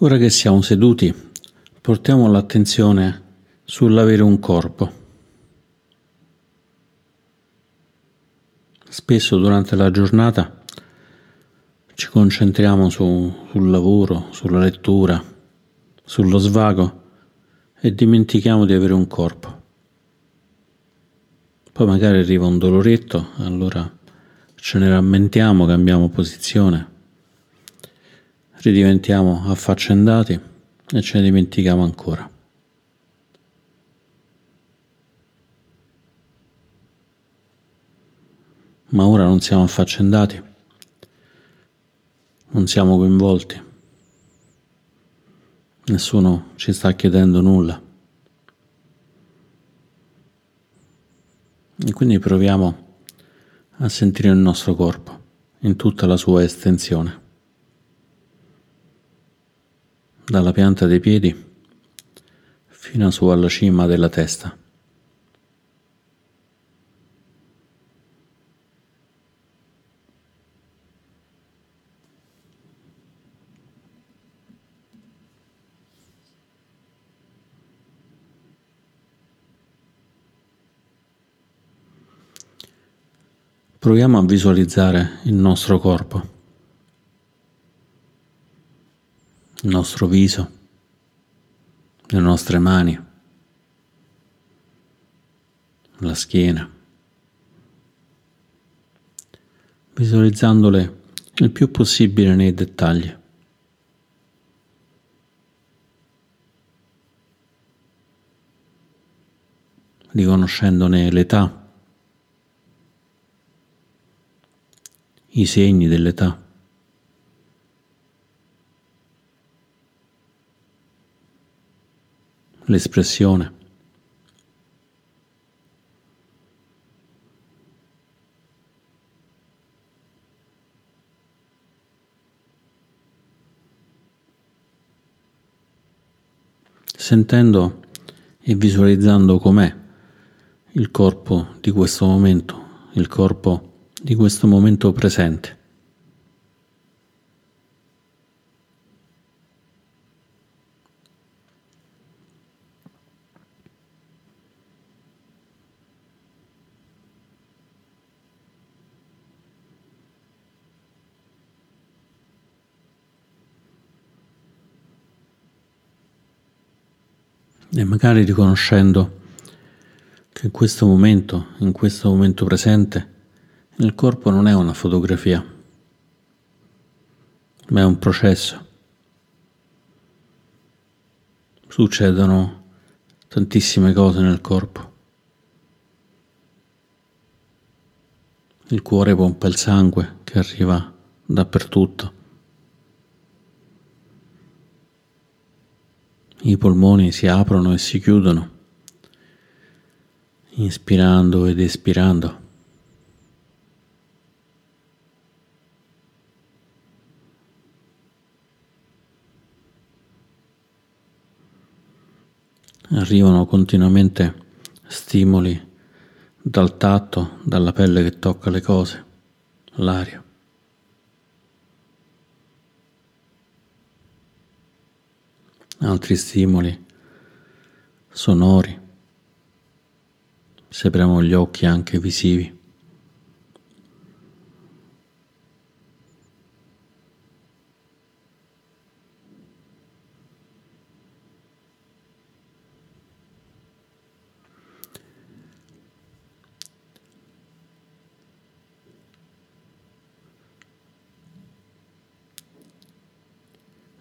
Ora che siamo seduti, portiamo l'attenzione sull'avere un corpo. Spesso durante la giornata ci concentriamo su, sul lavoro, sulla lettura, sullo svago e dimentichiamo di avere un corpo. Poi magari arriva un doloretto, allora ce ne rammentiamo, cambiamo posizione ridiventiamo affaccendati e ce ne dimentichiamo ancora. Ma ora non siamo affaccendati, non siamo coinvolti, nessuno ci sta chiedendo nulla. E quindi proviamo a sentire il nostro corpo in tutta la sua estensione dalla pianta dei piedi fino su alla cima della testa. Proviamo a visualizzare il nostro corpo. Il nostro viso, le nostre mani, la schiena, visualizzandole il più possibile nei dettagli. riconoscendone l'età, i segni dell'età. L'espressione. Sentendo e visualizzando com'è il corpo di questo momento, il corpo di questo momento presente. E magari riconoscendo che in questo momento, in questo momento presente, il corpo non è una fotografia, ma è un processo. Succedono tantissime cose nel corpo. Il cuore pompa il sangue che arriva dappertutto. I polmoni si aprono e si chiudono, inspirando ed espirando. Arrivano continuamente stimoli dal tatto, dalla pelle che tocca le cose, l'aria. Altri stimoli sonori, se apriamo gli occhi anche visivi.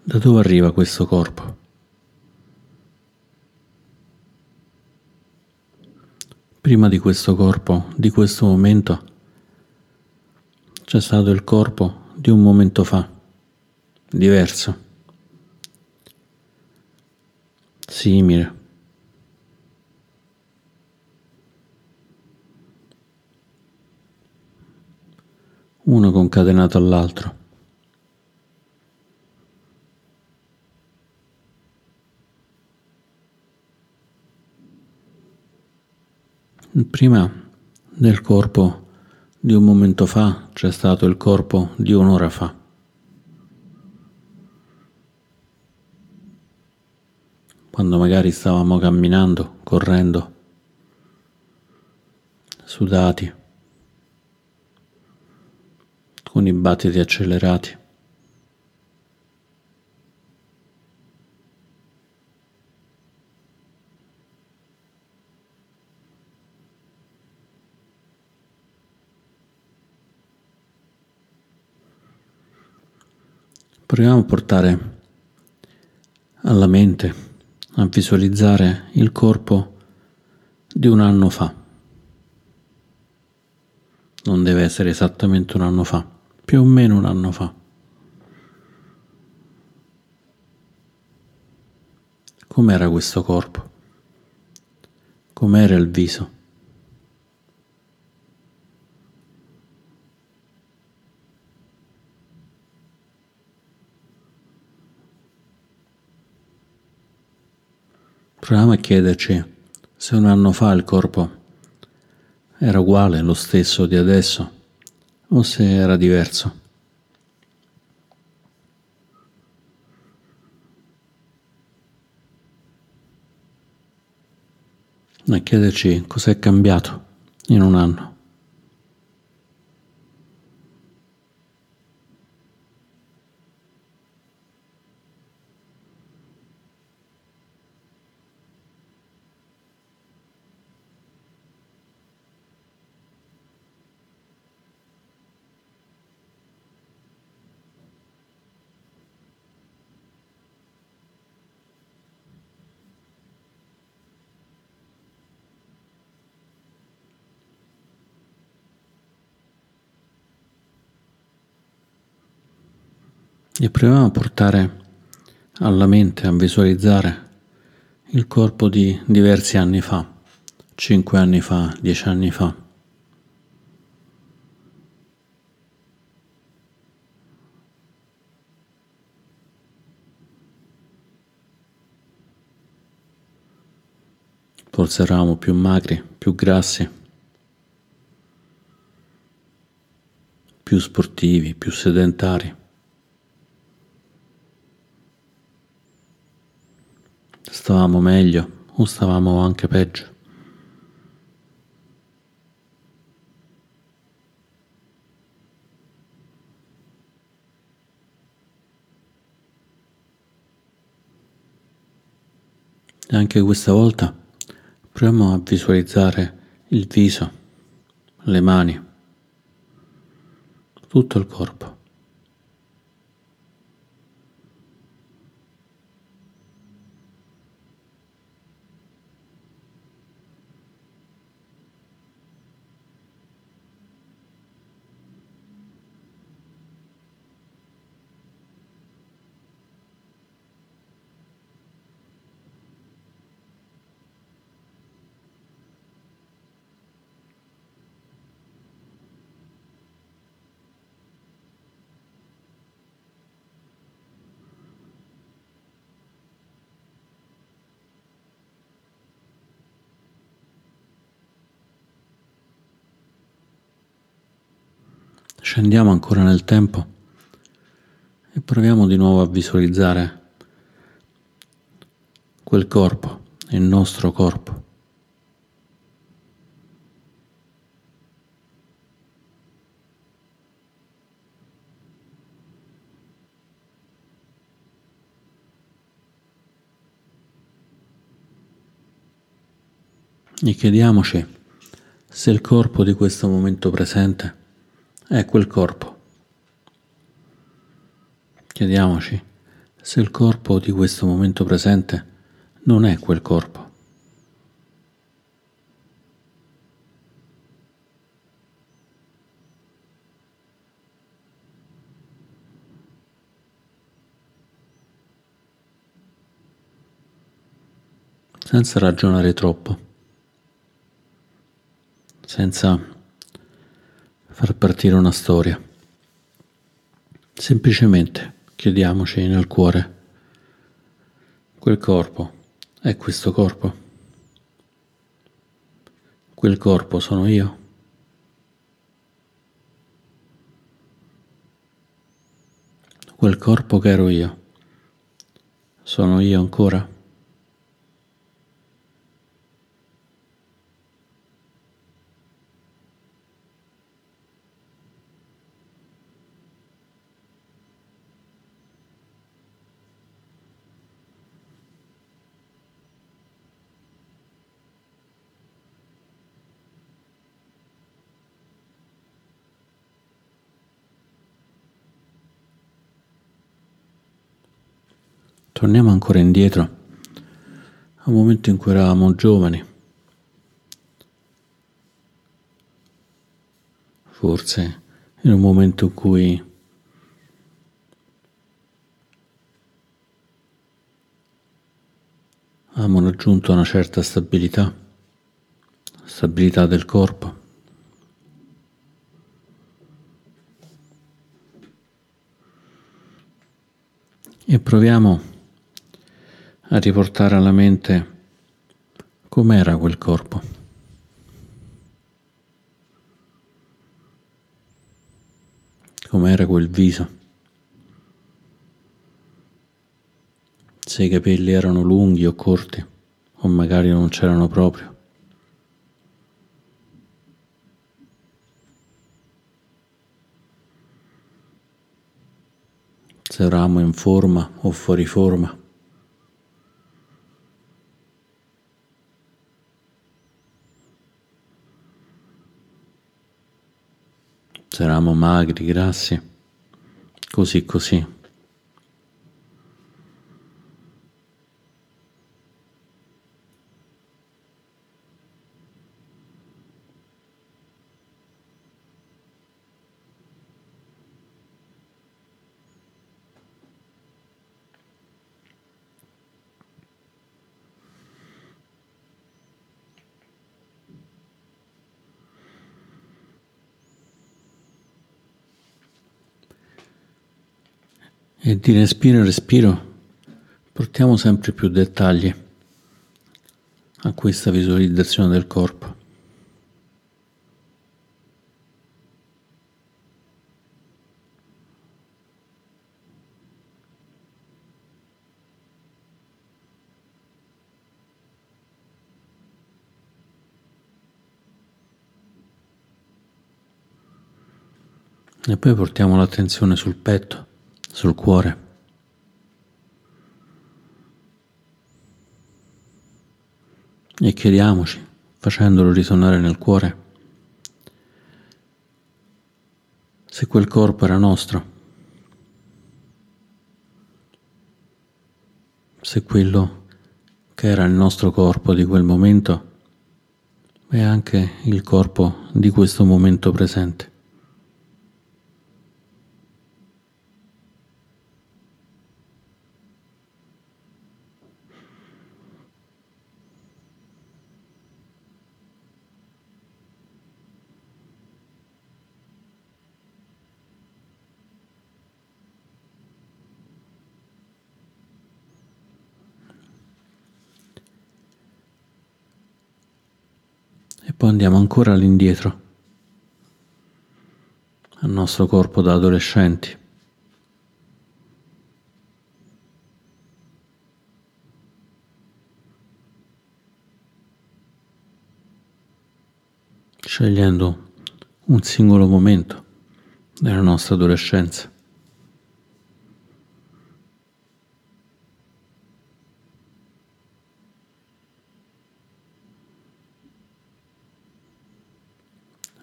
Da dove arriva questo corpo? Prima di questo corpo, di questo momento, c'è stato il corpo di un momento fa, diverso, simile. uno concatenato all'altro. Prima del corpo di un momento fa c'è stato il corpo di un'ora fa. Quando magari stavamo camminando, correndo, sudati, con i battiti accelerati. Proviamo a portare alla mente, a visualizzare il corpo di un anno fa. Non deve essere esattamente un anno fa, più o meno un anno fa. Com'era questo corpo? Com'era il viso? Proviamo a chiederci se un anno fa il corpo era uguale, lo stesso di adesso, o se era diverso. A chiederci cos'è cambiato in un anno. E proviamo a portare alla mente, a visualizzare il corpo di diversi anni fa, cinque anni fa, dieci anni fa. Forse eravamo più magri, più grassi, più sportivi, più sedentari. Stavamo meglio o stavamo anche peggio? E anche questa volta proviamo a visualizzare il viso, le mani, tutto il corpo. Scendiamo ancora nel tempo e proviamo di nuovo a visualizzare quel corpo, il nostro corpo. E chiediamoci se il corpo di questo momento presente è quel corpo. Chiediamoci se il corpo di questo momento presente non è quel corpo. senza ragionare troppo, senza far partire una storia. Semplicemente chiediamoci nel cuore, quel corpo è questo corpo? Quel corpo sono io. Quel corpo che ero io. Sono io ancora? Torniamo ancora indietro a un momento in cui eravamo giovani. Forse in un momento in cui abbiamo raggiunto una certa stabilità, stabilità del corpo. E proviamo a riportare alla mente com'era quel corpo. Com'era quel viso. Se i capelli erano lunghi o corti, o magari non c'erano proprio. Se eravamo in forma o fuori forma. se eravamo magri, grassi, così così. E di respiro in respiro portiamo sempre più dettagli a questa visualizzazione del corpo. E poi portiamo l'attenzione sul petto sul cuore. E chiediamoci, facendolo risuonare nel cuore, se quel corpo era nostro, se quello che era il nostro corpo di quel momento è anche il corpo di questo momento presente. Poi andiamo ancora all'indietro, al nostro corpo da adolescenti. scegliendo un singolo momento della nostra adolescenza.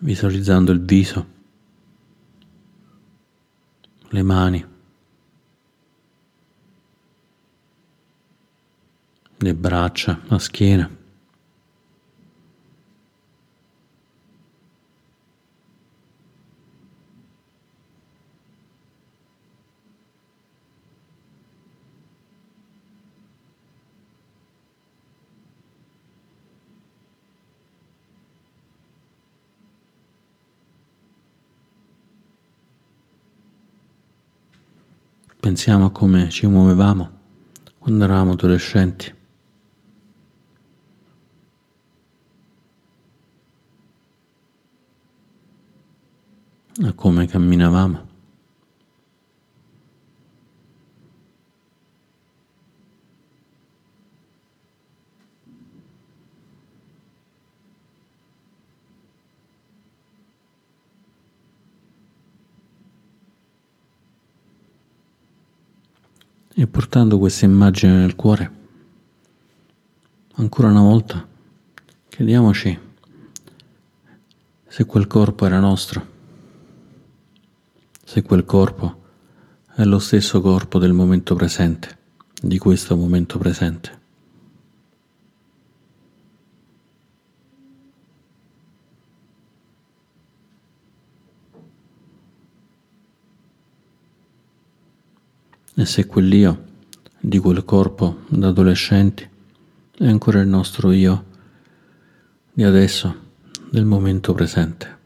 Visualizzando il viso, le mani, le braccia, la schiena. pensiamo a come ci muovevamo quando eravamo adolescenti. a come camminavamo. E portando questa immagine nel cuore, ancora una volta chiediamoci se quel corpo era nostro, se quel corpo è lo stesso corpo del momento presente, di questo momento presente. E se quell'io di quel corpo da adolescenti è ancora il nostro io di adesso, del momento presente.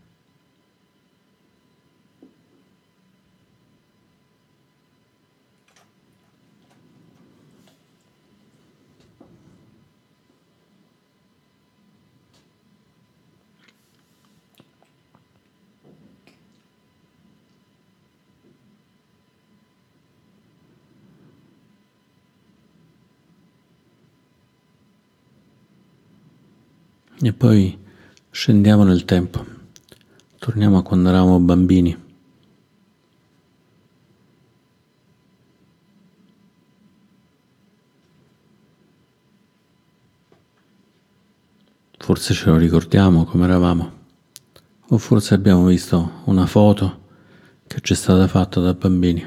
E poi scendiamo nel tempo, torniamo a quando eravamo bambini. Forse ce lo ricordiamo come eravamo, o forse abbiamo visto una foto che ci è stata fatta da bambini,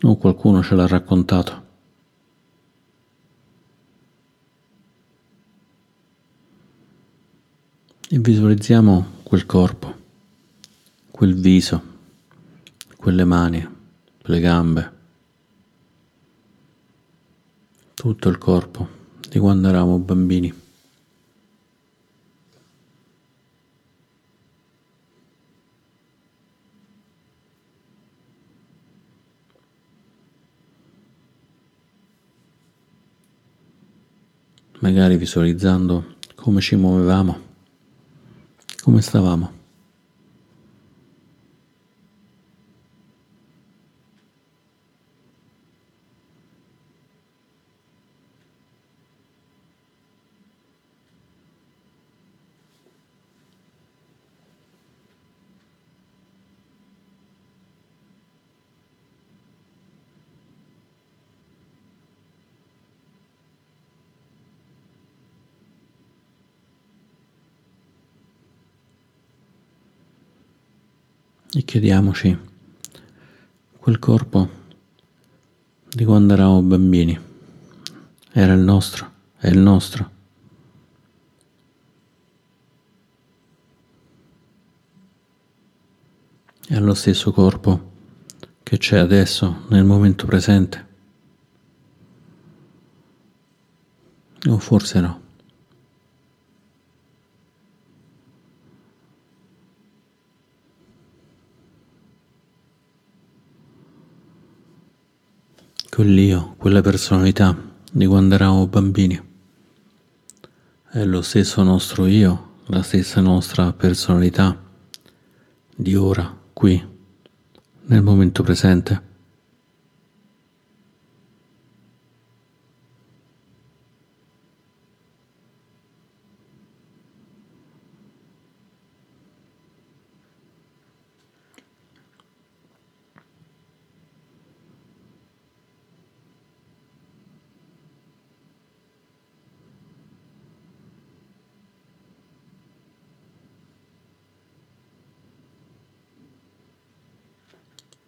o qualcuno ce l'ha raccontato. E visualizziamo quel corpo, quel viso, quelle mani, le gambe, tutto il corpo di quando eravamo bambini. magari visualizzando come ci muovevamo come stavamo? e chiediamoci quel corpo di quando eravamo bambini era il nostro, è il nostro. È lo stesso corpo che c'è adesso nel momento presente. O forse no. Quell'io, quella personalità di quando eravamo bambini. È lo stesso nostro io, la stessa nostra personalità di ora, qui, nel momento presente.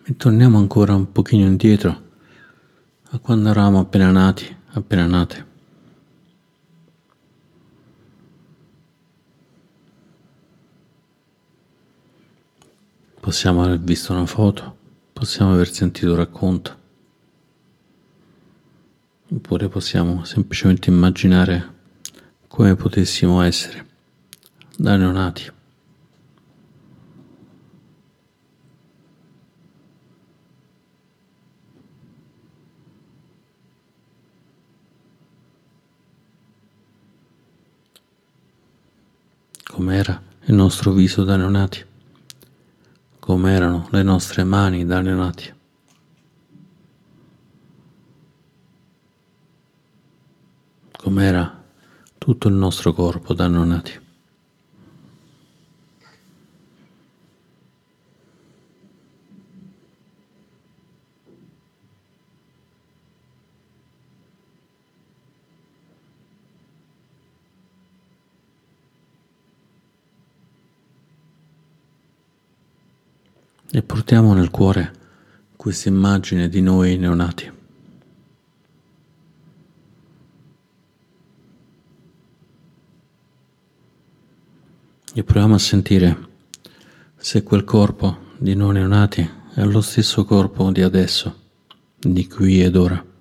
E torniamo ancora un pochino indietro a quando eravamo appena nati, appena nate. Possiamo aver visto una foto, possiamo aver sentito un racconto, oppure possiamo semplicemente immaginare come potessimo essere da neonati. Com'era il nostro viso da neonati come erano le nostre mani da neonati. Com'era tutto il nostro corpo da neonati. E portiamo nel cuore questa immagine di noi neonati. E proviamo a sentire se quel corpo di noi neonati è lo stesso corpo di adesso, di qui ed ora.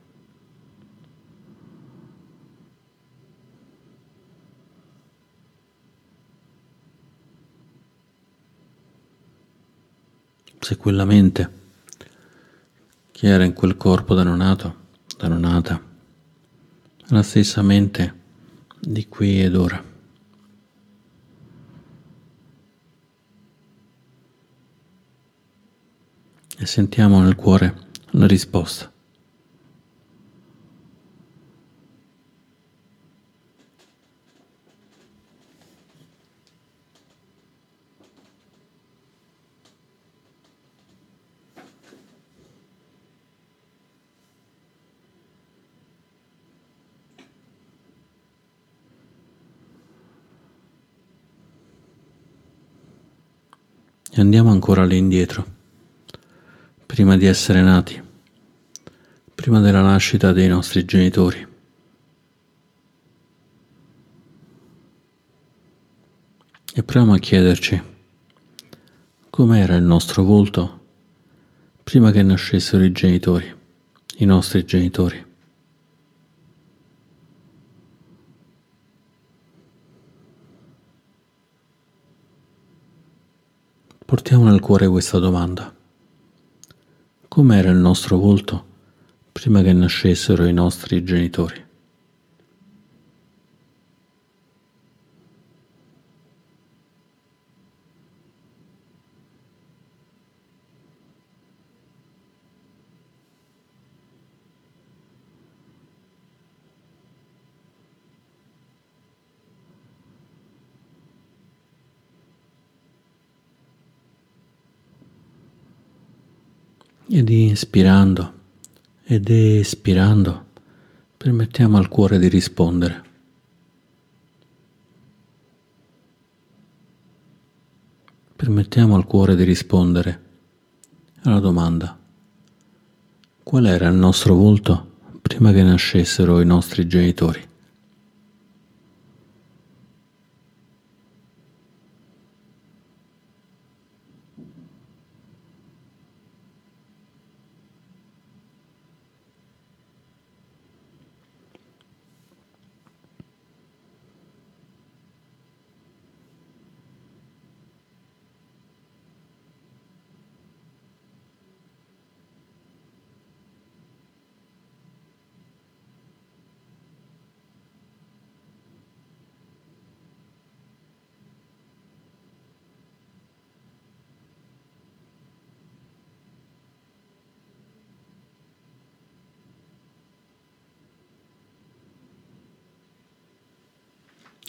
Se quella mente che era in quel corpo da nonato, da nonata, è la stessa mente di qui ed ora. E sentiamo nel cuore la risposta. E andiamo ancora lì indietro, prima di essere nati, prima della nascita dei nostri genitori. E proviamo a chiederci com'era il nostro volto prima che nascessero i genitori, i nostri genitori. Portiamo nel cuore questa domanda. Com'era il nostro volto prima che nascessero i nostri genitori? Ed inspirando ed espirando permettiamo al cuore di rispondere. Permettiamo al cuore di rispondere alla domanda qual era il nostro volto prima che nascessero i nostri genitori.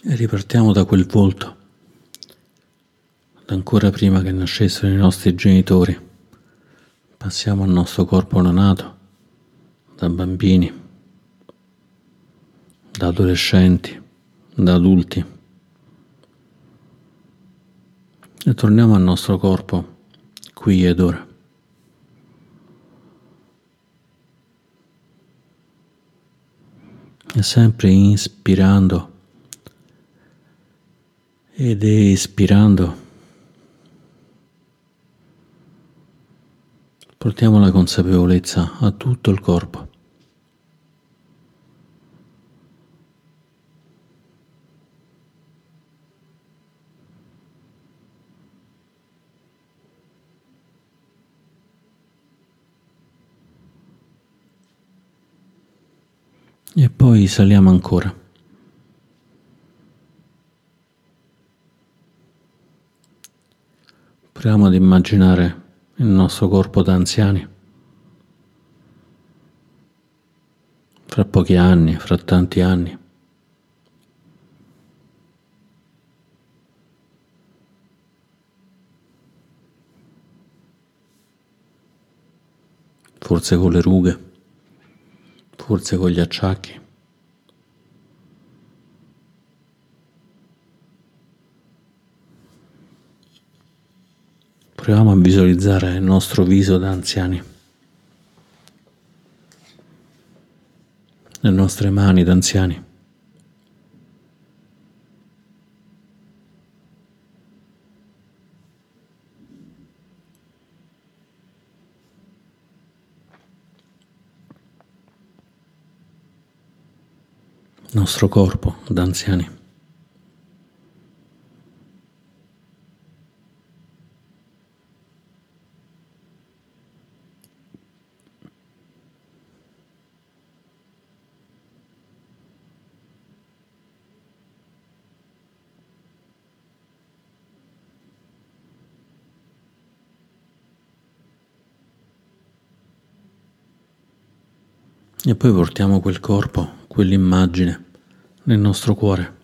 E ripartiamo da quel volto, da ancora prima che nascessero i nostri genitori. Passiamo al nostro corpo neonato, da bambini, da adolescenti, da adulti. E torniamo al nostro corpo qui ed ora. E sempre inspirando ed espirando portiamo la consapevolezza a tutto il corpo. E poi saliamo ancora. Proviamo ad immaginare il nostro corpo da anziani. Fra pochi anni, fra tanti anni. Forse con le rughe, forse con gli acciacchi. Proviamo a visualizzare il nostro viso da anziani, le nostre mani da anziani. Nostro corpo da anziani. E poi portiamo quel corpo, quell'immagine nel nostro cuore.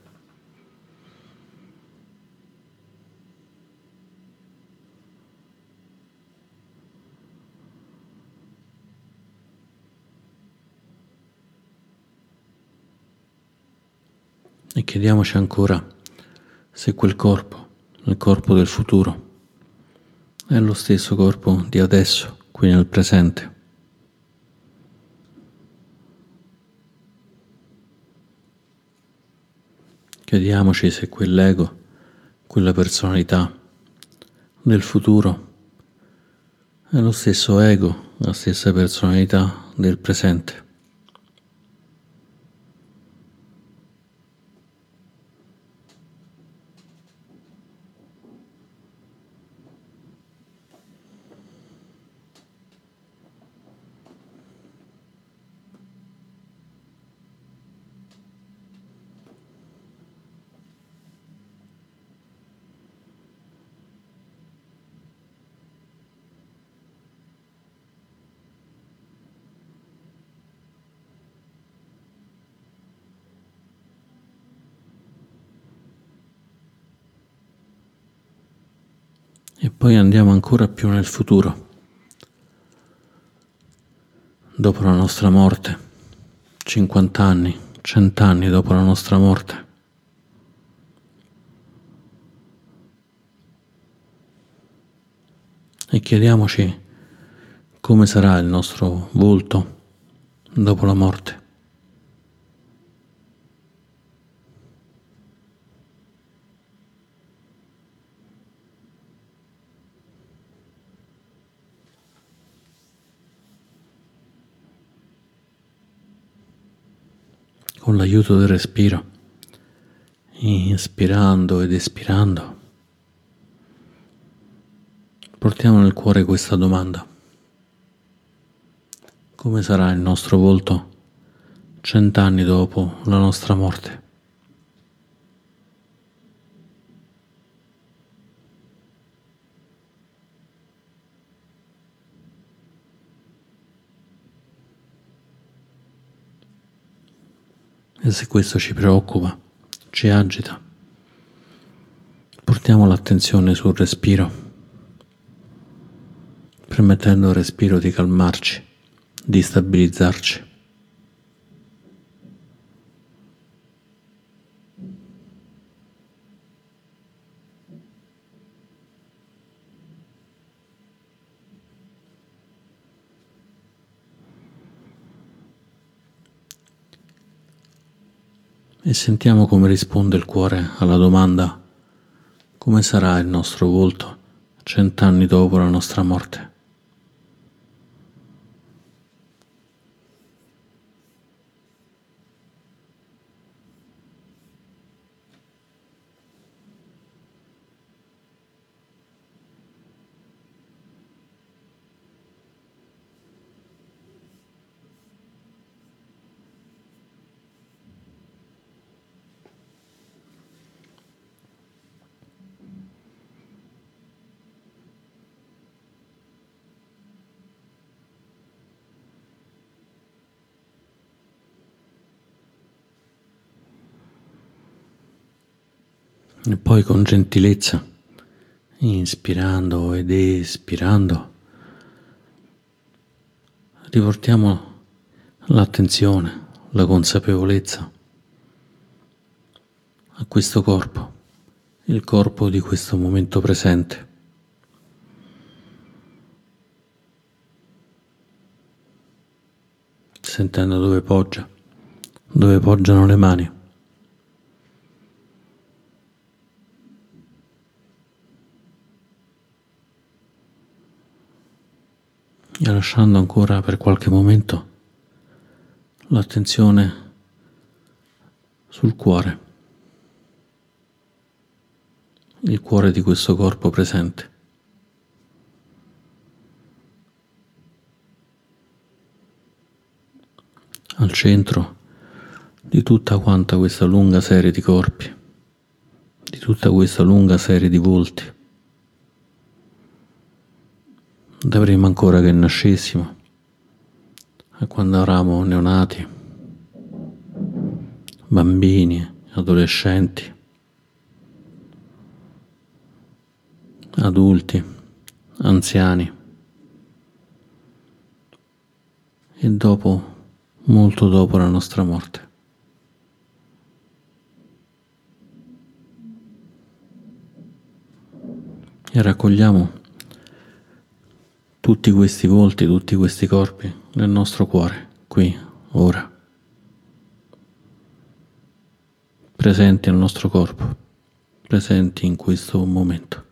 E chiediamoci ancora se quel corpo, il corpo del futuro, è lo stesso corpo di adesso, qui nel presente. Chiediamoci se quell'ego, quella personalità del futuro è lo stesso ego, la stessa personalità del presente. E poi andiamo ancora più nel futuro, dopo la nostra morte, 50 anni, 100 anni dopo la nostra morte. E chiediamoci come sarà il nostro volto dopo la morte. Con l'aiuto del respiro, inspirando ed espirando, portiamo nel cuore questa domanda. Come sarà il nostro volto cent'anni dopo la nostra morte? E se questo ci preoccupa, ci agita, portiamo l'attenzione sul respiro, permettendo al respiro di calmarci, di stabilizzarci. E sentiamo come risponde il cuore alla domanda come sarà il nostro volto cent'anni dopo la nostra morte. E poi con gentilezza, inspirando ed espirando, riportiamo l'attenzione, la consapevolezza a questo corpo, il corpo di questo momento presente. Sentendo dove poggia, dove poggiano le mani. E lasciando ancora per qualche momento l'attenzione sul cuore, il cuore di questo corpo presente. al centro di tutta quanta questa lunga serie di corpi, di tutta questa lunga serie di volti prima ancora che nascessimo, a quando eravamo neonati, bambini, adolescenti, adulti, anziani e dopo, molto dopo la nostra morte. E raccogliamo tutti questi volti, tutti questi corpi nel nostro cuore, qui, ora, presenti nel nostro corpo, presenti in questo momento.